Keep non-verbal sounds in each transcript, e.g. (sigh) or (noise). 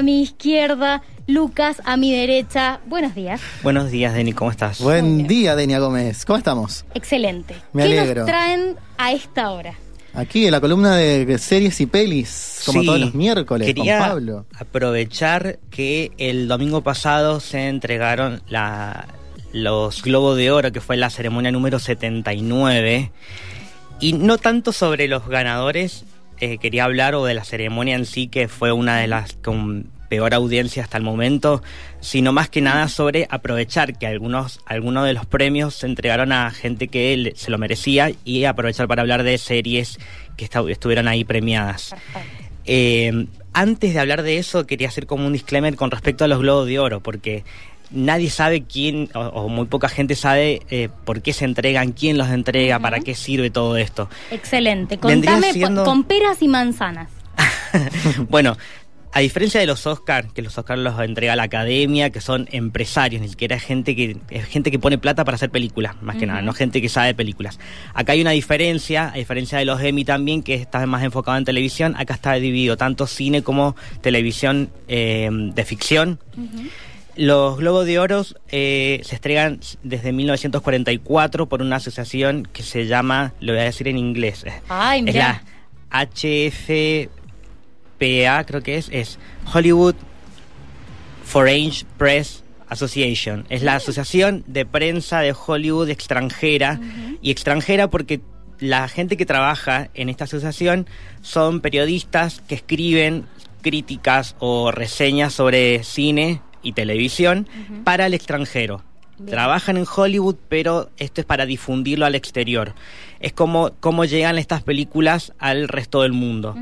A mi izquierda, Lucas a mi derecha. Buenos días. Buenos días, Deni, ¿cómo estás? Buen día, Denia Gómez. ¿Cómo estamos? Excelente. Me ¿Qué alegro. nos traen a esta hora? Aquí en la columna de series y pelis, como Sí, todos los miércoles, quería con Pablo. aprovechar que el domingo pasado se entregaron la, los Globos de Oro, que fue la ceremonia número 79. Y no tanto sobre los ganadores, eh, quería hablar o de la ceremonia en sí, que fue una de las con peor audiencia hasta el momento, sino más que nada sobre aprovechar que algunos, algunos de los premios se entregaron a gente que se lo merecía y aprovechar para hablar de series que estuvieron ahí premiadas. Eh, antes de hablar de eso, quería hacer como un disclaimer con respecto a los Globos de Oro, porque nadie sabe quién, o, o muy poca gente sabe eh, por qué se entregan, quién los entrega, para qué sirve todo esto. Excelente. Contame siendo- con peras y manzanas. (laughs) bueno, a diferencia de los Oscars, que los Oscars los entrega la academia, que son empresarios, ni siquiera es gente que, es gente que pone plata para hacer películas, más que nada, no gente que sabe películas. Acá hay una diferencia, a diferencia de los Emmy también, que está más enfocado en televisión, acá está dividido tanto cine como televisión eh, de ficción. Los Globos de Oro eh, se estregan desde 1944 por una asociación que se llama, lo voy a decir en inglés, eh, Ay, es la HFPA, creo que es, es Hollywood Foreign Press Association. Es la asociación de prensa de Hollywood extranjera y extranjera porque la gente que trabaja en esta asociación son periodistas que escriben críticas o reseñas sobre cine y televisión para el extranjero. Bien. Trabajan en Hollywood, pero esto es para difundirlo al exterior. Es como cómo llegan estas películas al resto del mundo.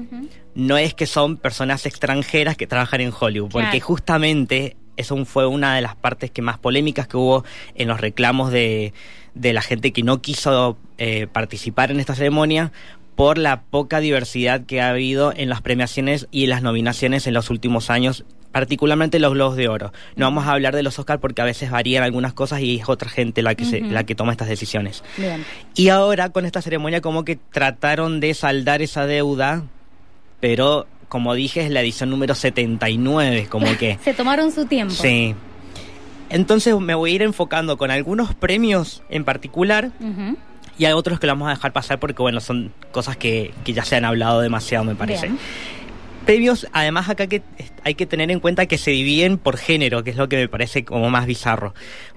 No es que son personas extranjeras que trabajan en Hollywood, porque justamente eso fue una de las partes que más polémicas que hubo en los reclamos de, de la gente que no quiso eh, participar en esta ceremonia por la poca diversidad que ha habido en las premiaciones y en las nominaciones en los últimos años, particularmente los Globos de Oro. No vamos a hablar de los Oscars porque a veces varían algunas cosas y es otra gente la que, se, la que toma estas decisiones. Bien. Y ahora con esta ceremonia como que trataron de saldar esa deuda, pero como dije es la edición número 79, como que... (laughs) Se tomaron su tiempo. sí. Entonces me voy a ir enfocando con algunos premios en particular y hay otros que lo vamos a dejar pasar porque bueno, son cosas que, que ya se han hablado demasiado me parece. Bien. Premios, además acá que hay que tener en cuenta que se dividen por género, que es lo que me parece como más bizarro.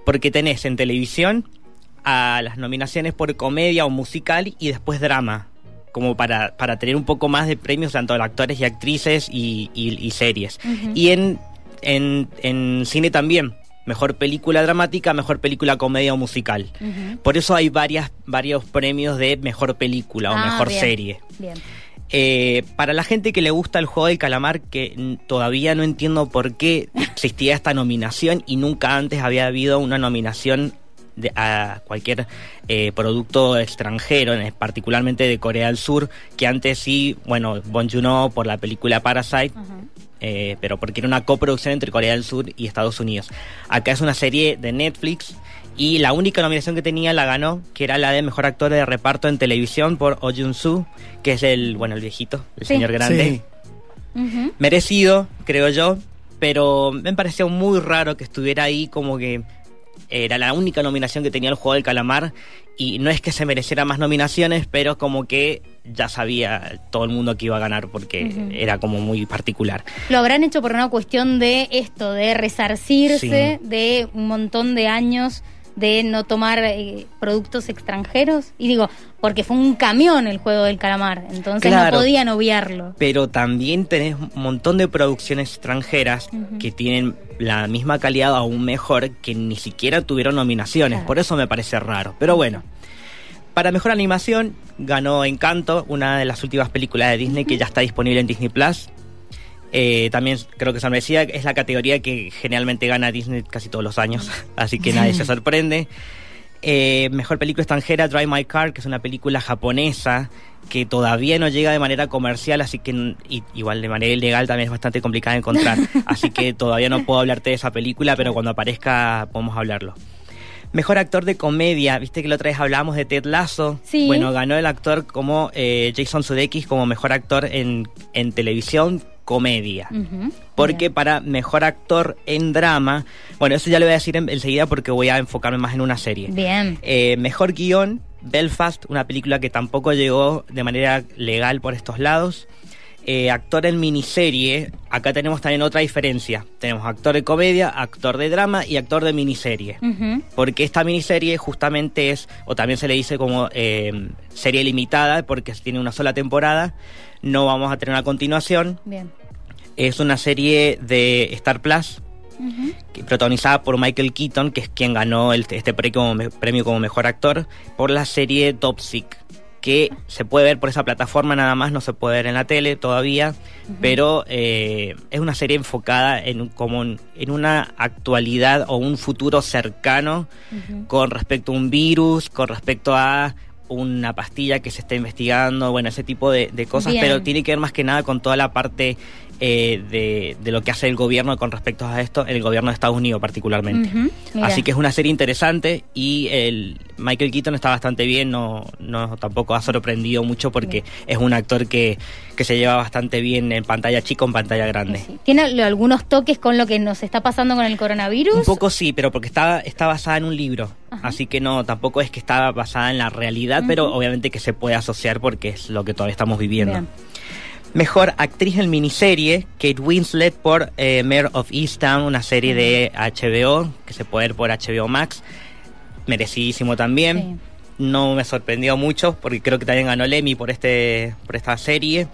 Porque tenés en televisión a las nominaciones por comedia o musical y después drama, como para, para tener un poco más de premios tanto de actores y actrices y, y- y series. Y en, en, en cine también, mejor película dramática, mejor película comedia o musical. Por eso hay varias, varios premios de mejor película o Ah, mejor bien. serie. Bien. Eh, para la gente que le gusta el juego del calamar, que todavía no entiendo por qué existía esta nominación y nunca antes había habido una nominación de- a cualquier eh, producto extranjero, en- particularmente de Corea del Sur, que antes sí, bueno, Bon Joon-ho por la película Parasite, eh, pero porque era una coproducción entre Corea del Sur y Estados Unidos. Acá es una serie de Netflix y la única nominación que tenía la ganó, que era la de mejor actor de reparto en televisión por Oh Jun-soo, que es el, bueno, el viejito, el Sí. señor grande. Sí. Merecido, creo yo, pero me pareció muy raro que estuviera ahí como que era la única nominación que tenía el juego del calamar y no es que se mereciera más nominaciones, pero como que ya sabía todo el mundo que iba a ganar porque era como muy particular. Lo habrán hecho por una cuestión de esto, de resarcirse Sí. de un montón de años de no tomar eh, productos extranjeros. Y digo, porque fue un camión el juego del calamar, entonces Claro. no podían obviarlo. pero también tenés un montón de producciones extranjeras que tienen la misma calidad o aún mejor que ni siquiera tuvieron nominaciones. Claro. Por eso me parece raro. Pero bueno. Para mejor animación ganó Encanto, una de las últimas películas de Disney que ya está disponible en Disney Plus. Eh, también creo que se merecía, es la categoría que generalmente gana Disney casi todos los años, (laughs) así que nadie se (laughs) sorprende. Eh, mejor película extranjera, Drive My Car, que es una película japonesa que todavía no llega de manera comercial, así que y- igual de manera ilegal también es bastante complicada de encontrar. (laughs) así que todavía no puedo hablarte de esa película, pero cuando aparezca podemos hablarlo. Mejor actor de comedia, viste que la otra vez hablábamos de Ted Lasso. Sí. Bueno, ganó el actor como eh, Jason Sudeikis como mejor actor en, en televisión comedia. Porque Bien. para mejor actor en drama, bueno, eso ya lo voy a decir en- enseguida porque voy a enfocarme más en una serie. Bien. Eh, mejor guion, Belfast, una película que tampoco llegó de manera legal por estos lados. Eh, actor en miniserie, acá tenemos también otra diferencia. Tenemos actor de comedia, actor de drama y actor de miniserie. Porque esta miniserie justamente es, o también se le dice como eh, serie limitada, porque tiene una sola temporada. No vamos a tener una continuación. Bien. Es una serie de Star Plus, que- protagonizada por Michael Keaton, que es quien ganó el- este premio como, me- premio como mejor actor, por la serie Toxic, que se puede ver por esa plataforma nada más, no se puede ver en la tele todavía, pero eh, es una serie enfocada en, como en, en una actualidad o un futuro cercano con respecto a un virus, con respecto a una pastilla que se está investigando, bueno, ese tipo de, de cosas, Bien. pero tiene que ver más que nada con toda la parte eh, de, de lo que hace el gobierno con respecto a esto, el gobierno de Estados Unidos particularmente. Así que es una serie interesante y el Michael Keaton está bastante bien, no, no tampoco ha sorprendido mucho porque es un actor que, que se lleva bastante bien en pantalla chica o en pantalla grande. Sí. ¿Tiene algunos toques con lo que nos está pasando con el coronavirus? Un poco sí, pero porque está, está basada en un libro. Ajá. Así que no, tampoco es que está basada en la realidad, pero obviamente que se puede asociar porque es lo que todavía estamos viviendo. Bien. Mejor actriz en miniserie, Kate Winslet por eh, Mayor of Easttown, una serie de HBO que se puede ver por HBO Max. Merecidísimo también. No me sorprendió mucho porque creo que también ganó el Emmy por este por esta serie.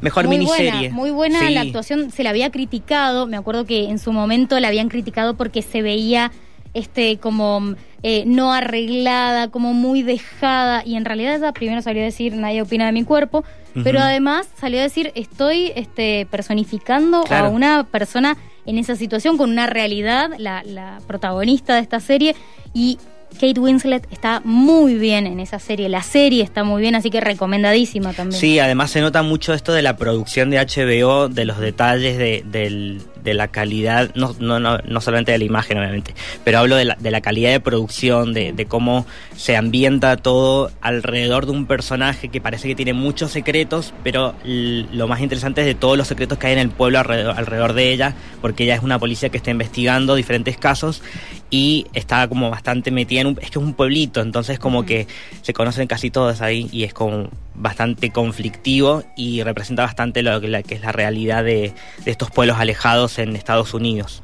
Mejor muy miniserie. Buena, muy buena Sí. la actuación, se la había criticado, me acuerdo que en su momento la habían criticado porque se veía este como eh, no arreglada, como muy dejada y en realidad ella primero salió a decir nadie opina de mi cuerpo, pero además salió a decir estoy este personificando Claro. a una persona en esa situación con una realidad, la, la protagonista de esta serie y Kate Winslet está muy bien en esa serie, la serie está muy bien, así que recomendadísima también. Sí, además se nota mucho esto de la producción de HBO, de los detalles de, del- de la calidad, no, no, no, no solamente de la imagen, obviamente, pero hablo de la, de la calidad de producción, de, de cómo se ambienta todo alrededor de un personaje que parece que tiene muchos secretos, pero lo más interesante es de todos los secretos que hay en el pueblo alrededor, alrededor de ella, porque ella es una policía que está investigando diferentes casos y está como bastante metida en un... Es que es un pueblito, entonces como que se conocen casi todos ahí y es como bastante conflictivo y representa bastante lo que, la, que es la realidad de, de estos pueblos alejados en Estados Unidos.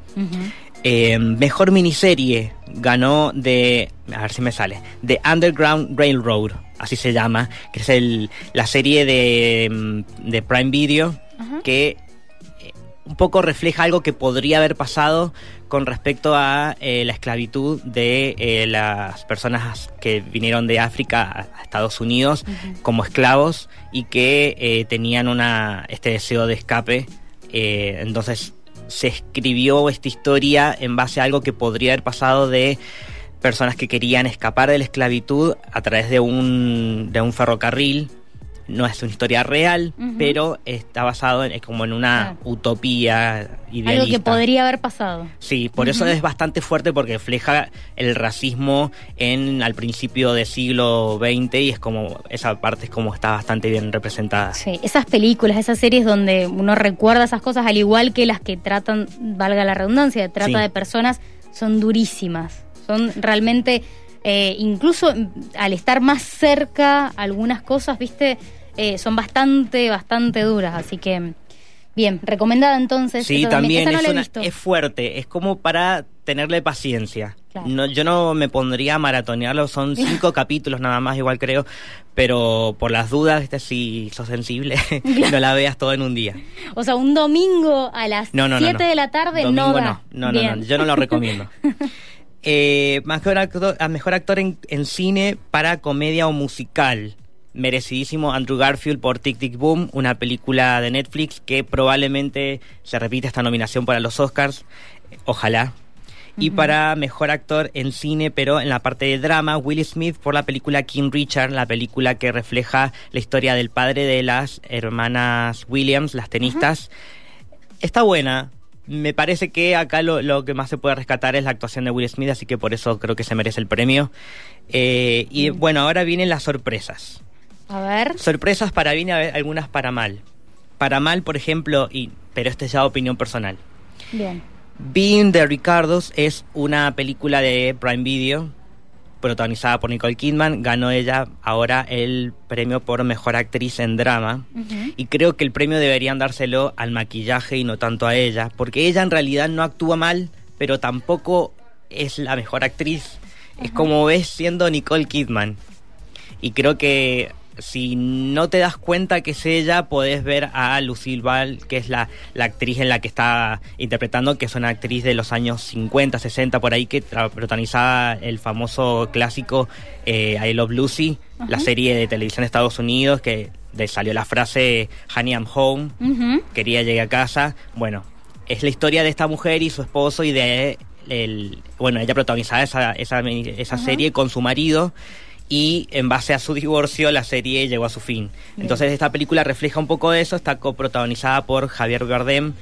Eh, mejor miniserie ganó de, a ver si me sale, de Underground Railroad, así se llama, que es el, la serie de, mm, de Prime Video que eh, un poco refleja algo que podría haber pasado con respecto a eh, la esclavitud de eh, las personas que vinieron de África a, Estados Unidos como esclavos y que eh, tenían una este deseo de escape entonces se escribió esta historia en base a algo que podría haber pasado de personas que querían escapar de la esclavitud a través de un, de un ferrocarril. No es una historia real, pero está basado en, es como en una utopía idealista. Algo que podría haber pasado. Sí, por eso es bastante fuerte porque refleja el racismo en al principio del siglo XX y es como esa parte es como está bastante bien representada. Sí, esas películas, esas series donde uno recuerda esas cosas, al igual que las que tratan, valga la redundancia, trata Sí. de personas, son durísimas. Son realmente, eh, incluso mm, al estar más cerca, algunas cosas, viste, Eh, son bastante, bastante duras. Así que, bien, recomendada entonces. Sí, también no es, una- fuerte, es como para tenerle paciencia. Claro. No, yo no me pondría a maratonearlo, son (laughs) cinco capítulos nada más, igual creo, pero por las dudas, ¿viste? si sos sensible, (laughs) no la veas todo en un día. O sea, un domingo a las 7 No, no, no, no. de la tarde Domingo no da. no, no, no, Bien. no, yo no lo recomiendo. (laughs) Eh, mejor actor, mejor actor en, en cine para comedia o musical. Merecidísimo Andrew Garfield por Tic Tic Boom, una película de Netflix que probablemente se repite esta nominación para los Oscars. Eh, Ojalá. Y para mejor actor en cine, pero en la parte de drama, Will Smith por la película King Richard, la película que refleja la historia del padre de las hermanas Williams, las tenistas. Está buena. Me parece que acá lo, lo que más se puede rescatar es la actuación de Will Smith, así que por eso creo que se merece el premio. Eh, y Mm. bueno, ahora vienen las sorpresas. A ver. Sorpresas para bien algunas para mal. Para mal, por ejemplo, y pero esta es ya opinión personal. Bien. Being the Ricardos es una película de Prime Video protagonizada por Nicole Kidman. Ganó ella ahora el premio por mejor actriz en drama. Y creo que el premio deberían dárselo al maquillaje y no tanto a ella, porque ella en realidad no actúa mal, pero tampoco es la mejor actriz. Es como ves siendo Nicole Kidman. Y creo que si no te das cuenta que es ella, podés ver a Lucille Ball, que es la, la actriz en la que está interpretando, que es una actriz de los años 50, 60, por ahí, que protagonizaba el famoso clásico eh, I Love Lucy, la serie de televisión de Estados Unidos, que de salió la frase Honey I'm Home, quería llegar a casa. Bueno, es la historia de esta mujer y su esposo y de el, bueno, ella protagonizaba esa, esa, esa serie con su marido y en base a su divorcio la serie llegó a su fin. Bien. Entonces esta película refleja un poco de eso, está coprotagonizada por Javier Bardem,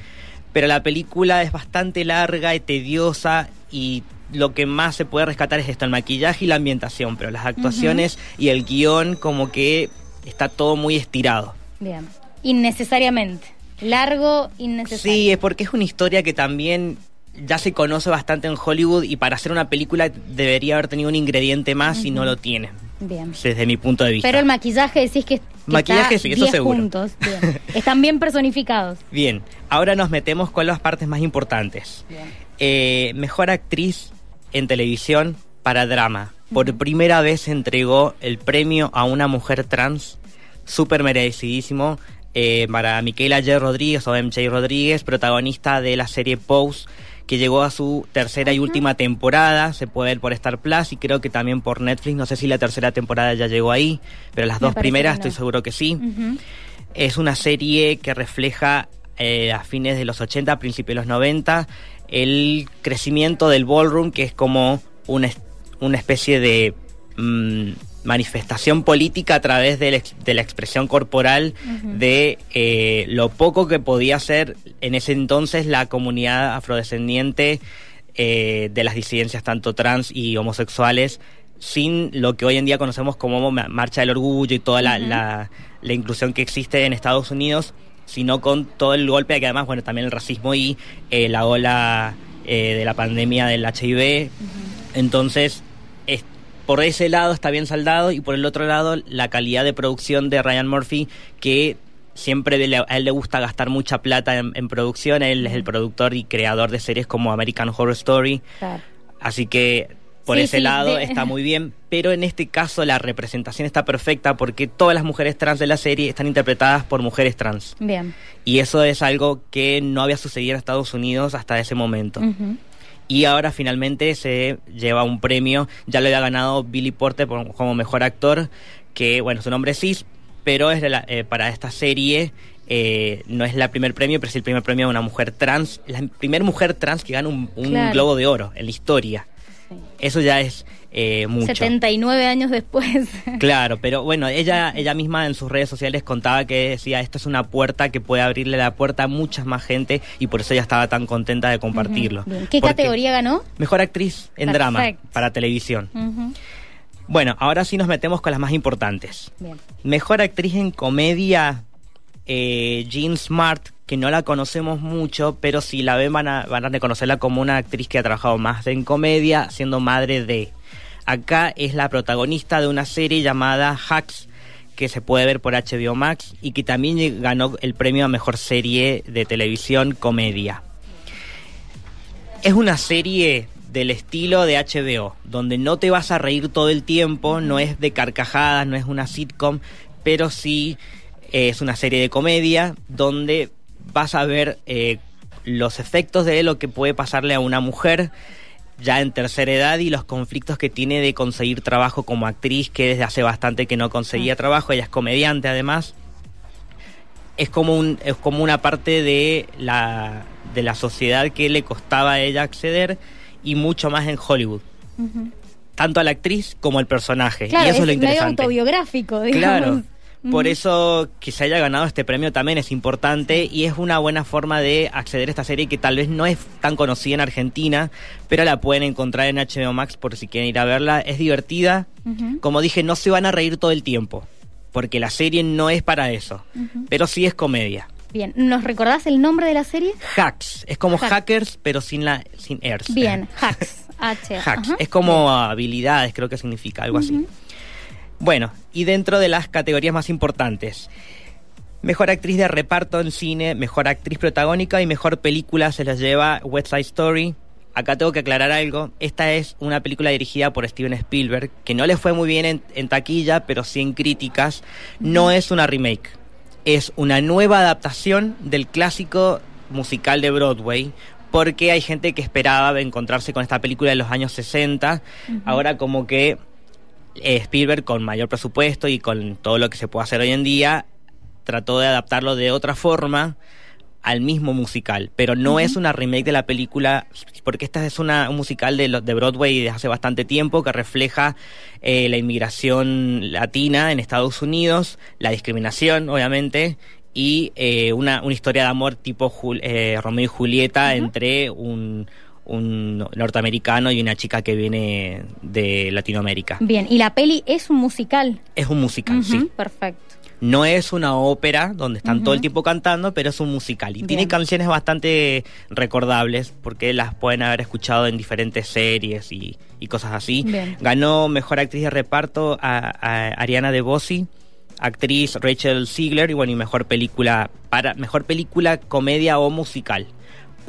pero la película es bastante larga y tediosa y lo que más se puede rescatar es esto, el maquillaje y la ambientación, pero las actuaciones y el guion como que está todo muy estirado. Bien. Innecesariamente. Largo, innecesario. Sí, es porque es una historia que también ya se conoce bastante en Hollywood y para hacer una película debería haber tenido un ingrediente más y no lo tiene, Bien. desde mi punto de vista. Pero el maquillaje decís que, que Maquillaje está sí, eso 10 seguro. Bien. Están bien personificados. (laughs) Bien, ahora nos metemos con las partes más importantes. Bien. Eh, mejor actriz en televisión para drama. Por primera vez se entregó el premio a una mujer trans, súper merecidísimo, eh, para Miquela J. Rodríguez o MJ Rodríguez, protagonista de la serie Pose, que llegó a su tercera y última temporada, se puede ver por Star Plus y creo que también por Netflix, no sé si la tercera temporada ya llegó ahí, pero las Me dos primeras no. estoy seguro que sí. Es una serie que refleja eh, a fines de los 80, principios de los 90, el crecimiento del ballroom, que es como una, una especie de mm, manifestación política a través de la, de la expresión corporal de eh, lo poco que podía ser en ese entonces la comunidad afrodescendiente eh, de las disidencias tanto trans y homosexuales sin lo que hoy en día conocemos como ma- marcha del orgullo y toda la, la- la inclusión que existe en Estados Unidos, sino con todo el golpe que además, bueno, también el racismo y eh, la ola eh, de la pandemia del HIV. Entonces, es- por ese lado está bien saldado y por el otro lado la calidad de producción de Ryan Murphy que siempre le- a él le gusta gastar mucha plata en, en producción, él es el productor y creador de series como American Horror Story, Claro. así que por Sí, ese sí, lado de- está muy bien, (laughs) pero en este caso la representación está perfecta porque todas las mujeres trans de la serie están interpretadas por mujeres trans Bien. y eso es algo que no había sucedido en Estados Unidos hasta ese momento. Y ahora finalmente se lleva un premio. Ya lo había ganado Billy Porter por- como mejor actor, que bueno, su nombre es Cis, pero es de la- eh, para esta serie eh, no es la primer premio, pero es el primer premio de una mujer trans, la primer mujer trans que gana un, un Claro. globo de oro en la historia. Sí. Eso ya es eh, mucho. 79 años después. (laughs) Claro, pero bueno, ella, ella misma en sus redes sociales contaba que decía, esto es una puerta que puede abrirle la puerta a mucha más gente y por eso ella estaba tan contenta de compartirlo. ¿Qué categoría ganó? Mejor actriz en drama para televisión. Bueno, ahora sí nos metemos con las más importantes. Bien. Mejor actriz en comedia, eh, Jean Smart, que no la conocemos mucho, pero si la ven van a, van a reconocerla como una actriz que ha trabajado más en comedia, siendo madre de. Acá es la protagonista de una serie llamada Hacks, que se puede ver por HBO Max y que también ganó el premio a mejor serie de televisión comedia. Es una serie del estilo de HBO, donde no te vas a reír todo el tiempo, no es de carcajadas, no es una sitcom, pero sí eh, es una serie de comedia donde vas a ver eh, los efectos de lo que puede pasarle a una mujer ya en tercera edad y los conflictos que tiene de conseguir trabajo como actriz, que desde hace bastante que no conseguía trabajo, ella es comediante además. Es como, un, es como una parte de la, de la sociedad que le costaba a ella acceder y mucho más en Hollywood. Tanto a la actriz como al personaje. Claro, y eso es, lo medio interesante. autobiográfico, digamos. Claro. Por eso que se haya ganado este premio también es importante y es una buena forma de acceder a esta serie que tal vez no es tan conocida en Argentina, pero la pueden encontrar en HBO Max por si quieren ir a verla. Es divertida. Como dije, no se van a reír todo el tiempo, porque la serie no es para eso, pero sí es comedia. Bien, ¿nos recordás el nombre de la serie? Hacks. Es como Hack. hackers, pero sin la sin ers. Bien, (laughs) Hacks. H. Hacks. ajá. Es como habilidades, creo que significa algo así. Bueno, y dentro de las categorías más importantes. Mejor actriz de reparto en cine, mejor actriz protagónica y mejor película se las lleva West Side Story. Acá tengo que aclarar algo. Esta es una película dirigida por Steven Spielberg, que no le fue muy bien en, en taquilla, pero sí en críticas. No es una remake. Es una nueva adaptación del clásico musical de Broadway. Porque hay gente que esperaba encontrarse con esta película de los años 60. Ahora como que Spielberg con mayor presupuesto y con todo lo que se puede hacer hoy en día trató de adaptarlo de otra forma al mismo musical, pero no es una remake de la película, porque esta es una, un musical de, de Broadway de hace bastante tiempo que refleja eh, la inmigración latina en Estados Unidos, la discriminación, obviamente, y eh, una, una historia de amor tipo Jul- eh, Romeo y Julieta entre un, un norteamericano y una chica que viene de Latinoamérica. Bien, y la peli es un musical. Es un musical, sí. Perfecto. No es una ópera donde están todo el tiempo cantando, pero es un musical. Y Bien. tiene canciones bastante recordables porque las pueden haber escuchado en diferentes series y, y cosas así. Bien. Ganó Mejor Actriz de Reparto a, a Ariana DeBose, actriz Rachel Ziegler y bueno, y Mejor Película, para, mejor película comedia o musical.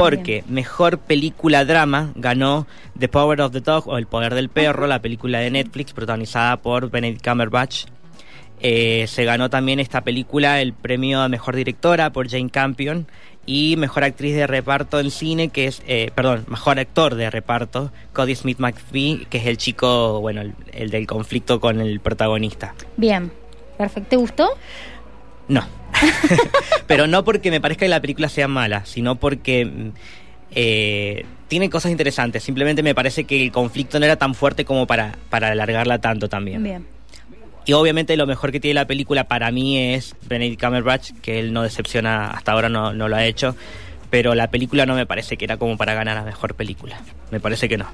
Porque mejor película drama ganó The Power of the Dog o El Poder del Perro, la película de Netflix protagonizada por Benedict Cumberbatch. Eh, se ganó también esta película el premio a mejor directora por Jane Campion y mejor actriz de reparto en cine que es eh, perdón mejor actor de reparto Cody Smith McPhee que es el chico bueno el, el del conflicto con el protagonista Bien. Perfecto. ¿Te gustó? No (laughs) pero no porque me parezca que la película sea mala sino porque eh, tiene cosas interesantes simplemente me parece que el conflicto no era tan fuerte como para para alargarla tanto también Bien. Y obviamente lo mejor que tiene la película para mí es Benedict Cumberbatch, que él no decepciona, hasta ahora no, no lo ha hecho, pero la película no me parece que era como para ganar a mejor película. Me parece que no.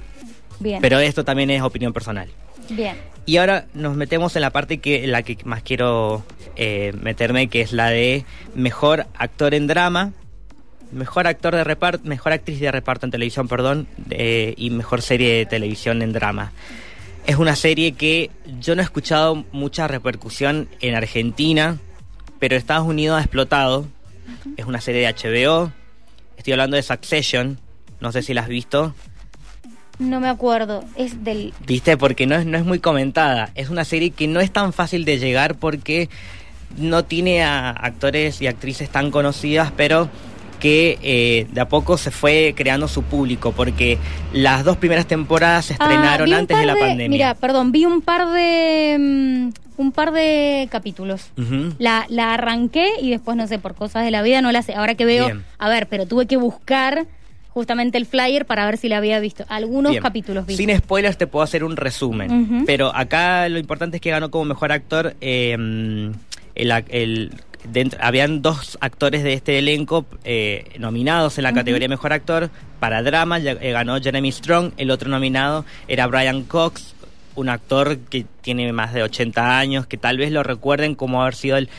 Bien. Pero esto también es opinión personal. Bien. Y ahora nos metemos en la parte que la que más quiero eh, meterme, que es la de mejor actor en drama, mejor actor de reparto, mejor actriz de reparto en televisión, perdón, eh, y mejor serie de televisión en drama. Es una serie que yo no he escuchado mucha repercusión en Argentina, pero Estados Unidos ha explotado. Es una serie de HBO. Estoy hablando de Succession. No sé si la has visto. No me acuerdo. Es del. ¿Viste? Porque no es, no es muy comentada. Es una serie que no es tan fácil de llegar porque no tiene a actores y actrices tan conocidas, pero que eh, de a poco se fue creando su público, porque las dos primeras temporadas se Ah, estrenaron antes de la pandemia. Mira, perdón, vi un par de. mm, un par de capítulos. La, la arranqué y después, no sé, por cosas de la vida no la sé. Ahora que veo, Bien. a ver, pero tuve que buscar justamente el flyer para ver si la había visto. Algunos Bien. capítulos. Sin spoilers te puedo hacer un resumen. Pero acá lo importante es que ganó como mejor actor. eh, el, el- dentro- habían dos actores de este elenco eh, nominados en la categoría mejor actor. Para drama ya- eh, ganó Jeremy Strong. El otro nominado era Brian Cox, un actor que tiene más de 80 años, que tal vez lo recuerden como haber sido el,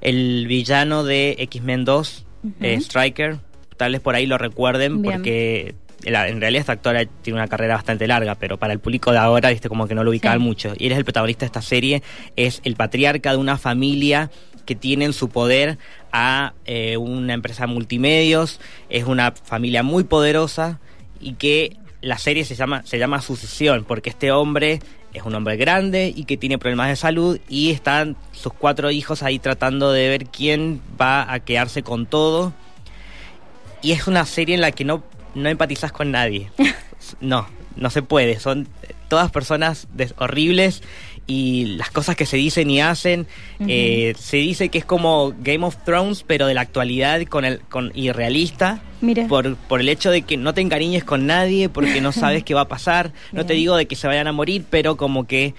el villano de X-Men 2, eh, Ujú. Striker. Tal vez por ahí lo recuerden Bien. porque en realidad esta actora tiene una carrera bastante larga, pero para el público de ahora, viste, como que no lo ubicaban Sí. mucho. Y él es el protagonista de esta serie, es el patriarca de una familia que tiene en su poder a eh, una empresa multimedios, es una familia muy poderosa y que la serie se llama, se llama Sucesión, porque este hombre es un hombre grande y que tiene problemas de salud y están sus cuatro hijos ahí tratando de ver quién va a quedarse con todo y es una serie en la que no, no empatizas con nadie. (laughs) No, no se puede. Son todas personas horribles y las cosas que se dicen y hacen. eh, se dice que es como Game of Thrones, pero de la actualidad con el, con irrealista. Mira. Por, por el hecho de que no te encariñes con nadie porque no sabes (laughs) qué va a pasar. No te digo de que se vayan a morir, pero como que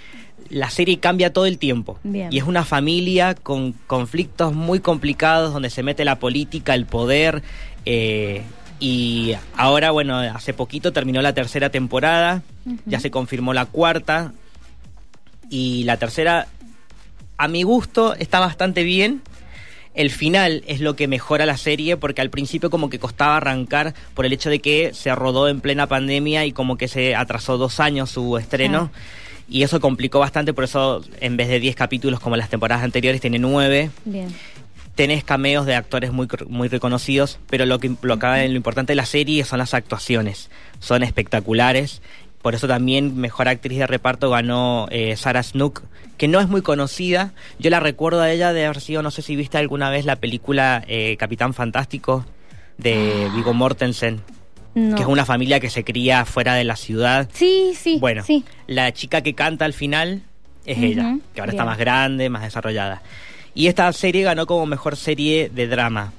la serie cambia todo el tiempo. Bien. Y es una familia con conflictos muy complicados donde se mete la política, el poder. Eh, y ahora, bueno, hace poquito terminó la tercera temporada, ya se confirmó la cuarta. Y la tercera, a mi gusto, está bastante bien. El final es lo que mejora la serie porque al principio como que costaba arrancar por el hecho de que se rodó en plena pandemia y como que se atrasó dos años su estreno. Y eso complicó bastante, por eso en vez de 10 capítulos como las temporadas anteriores tiene 9. Bien. Tenés cameos de actores muy, muy reconocidos, pero lo, que, lo, lo importante de la serie son las actuaciones. Son espectaculares. Por eso también mejor actriz de reparto ganó eh, Sarah Snook, que no es muy conocida. Yo la recuerdo a ella de haber sido, no sé si viste alguna vez la película eh, Capitán Fantástico de Vigo Mortensen. No. que es una familia que se cría fuera de la ciudad. Sí, sí. Bueno, sí. la chica que canta al final es ella, que ahora está más grande, más desarrollada. Y esta serie ganó como mejor serie de drama.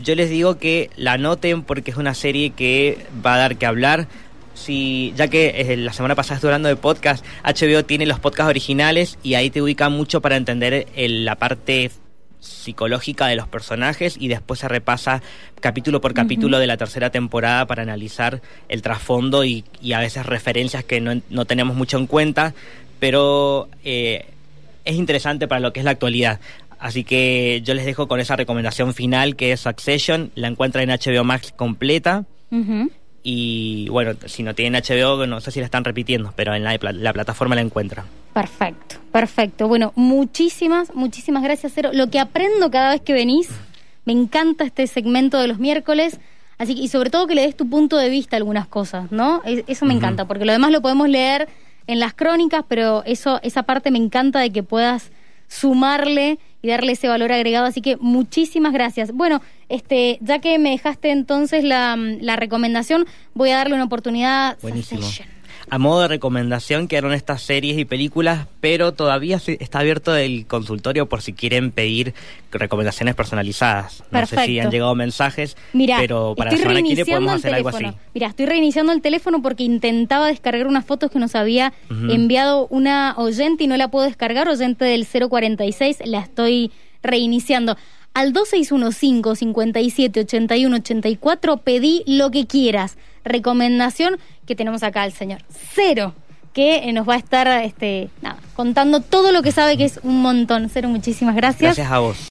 Yo les digo que la anoten porque es una serie que va a dar que hablar. Si, ya que eh, la semana pasada estuve hablando de podcast, HBO tiene los podcasts originales y ahí te ubica mucho para entender el- la parte psicológica de los personajes y después se repasa capítulo por capítulo de la tercera temporada para analizar el trasfondo y, y a veces referencias que no, no tenemos mucho en cuenta, pero eh, es interesante para lo que es la actualidad. Así que yo les dejo con esa recomendación final que es Succession, la encuentran en HBO Max completa y bueno, si no tienen HBO no sé si la están repitiendo, pero en la, la plataforma la encuentran. Perfecto, perfecto. Bueno, muchísimas, muchísimas gracias, Cero. Lo que aprendo cada vez que venís, me encanta este segmento de los miércoles. Así que, y sobre todo que le des tu punto de vista a algunas cosas, ¿no? Es- Eso me encanta, porque lo demás lo podemos leer en las crónicas, pero eso, esa parte me encanta de que puedas sumarle y darle ese valor agregado. Así que muchísimas gracias. Bueno, este, ya que me dejaste entonces la, la recomendación, voy a darle una oportunidad. a Buenísimo. Succession. A modo de recomendación quedaron estas series y películas, pero todavía está abierto el consultorio por si quieren pedir recomendaciones personalizadas. No sé si han llegado mensajes, Mira, pero para la semana que viene podemos hacer algo así. Mira, estoy reiniciando el teléfono porque intentaba descargar unas fotos que nos había enviado una oyente y no la puedo descargar, oyente del 046, la estoy reiniciando. Al 2615 57 81 84 pedí lo que quieras. Recomendación que tenemos acá al señor Cero, que eh, nos va a estar este, nada, contando todo lo que sabe que es un montón. Cero, muchísimas gracias. Gracias a vos.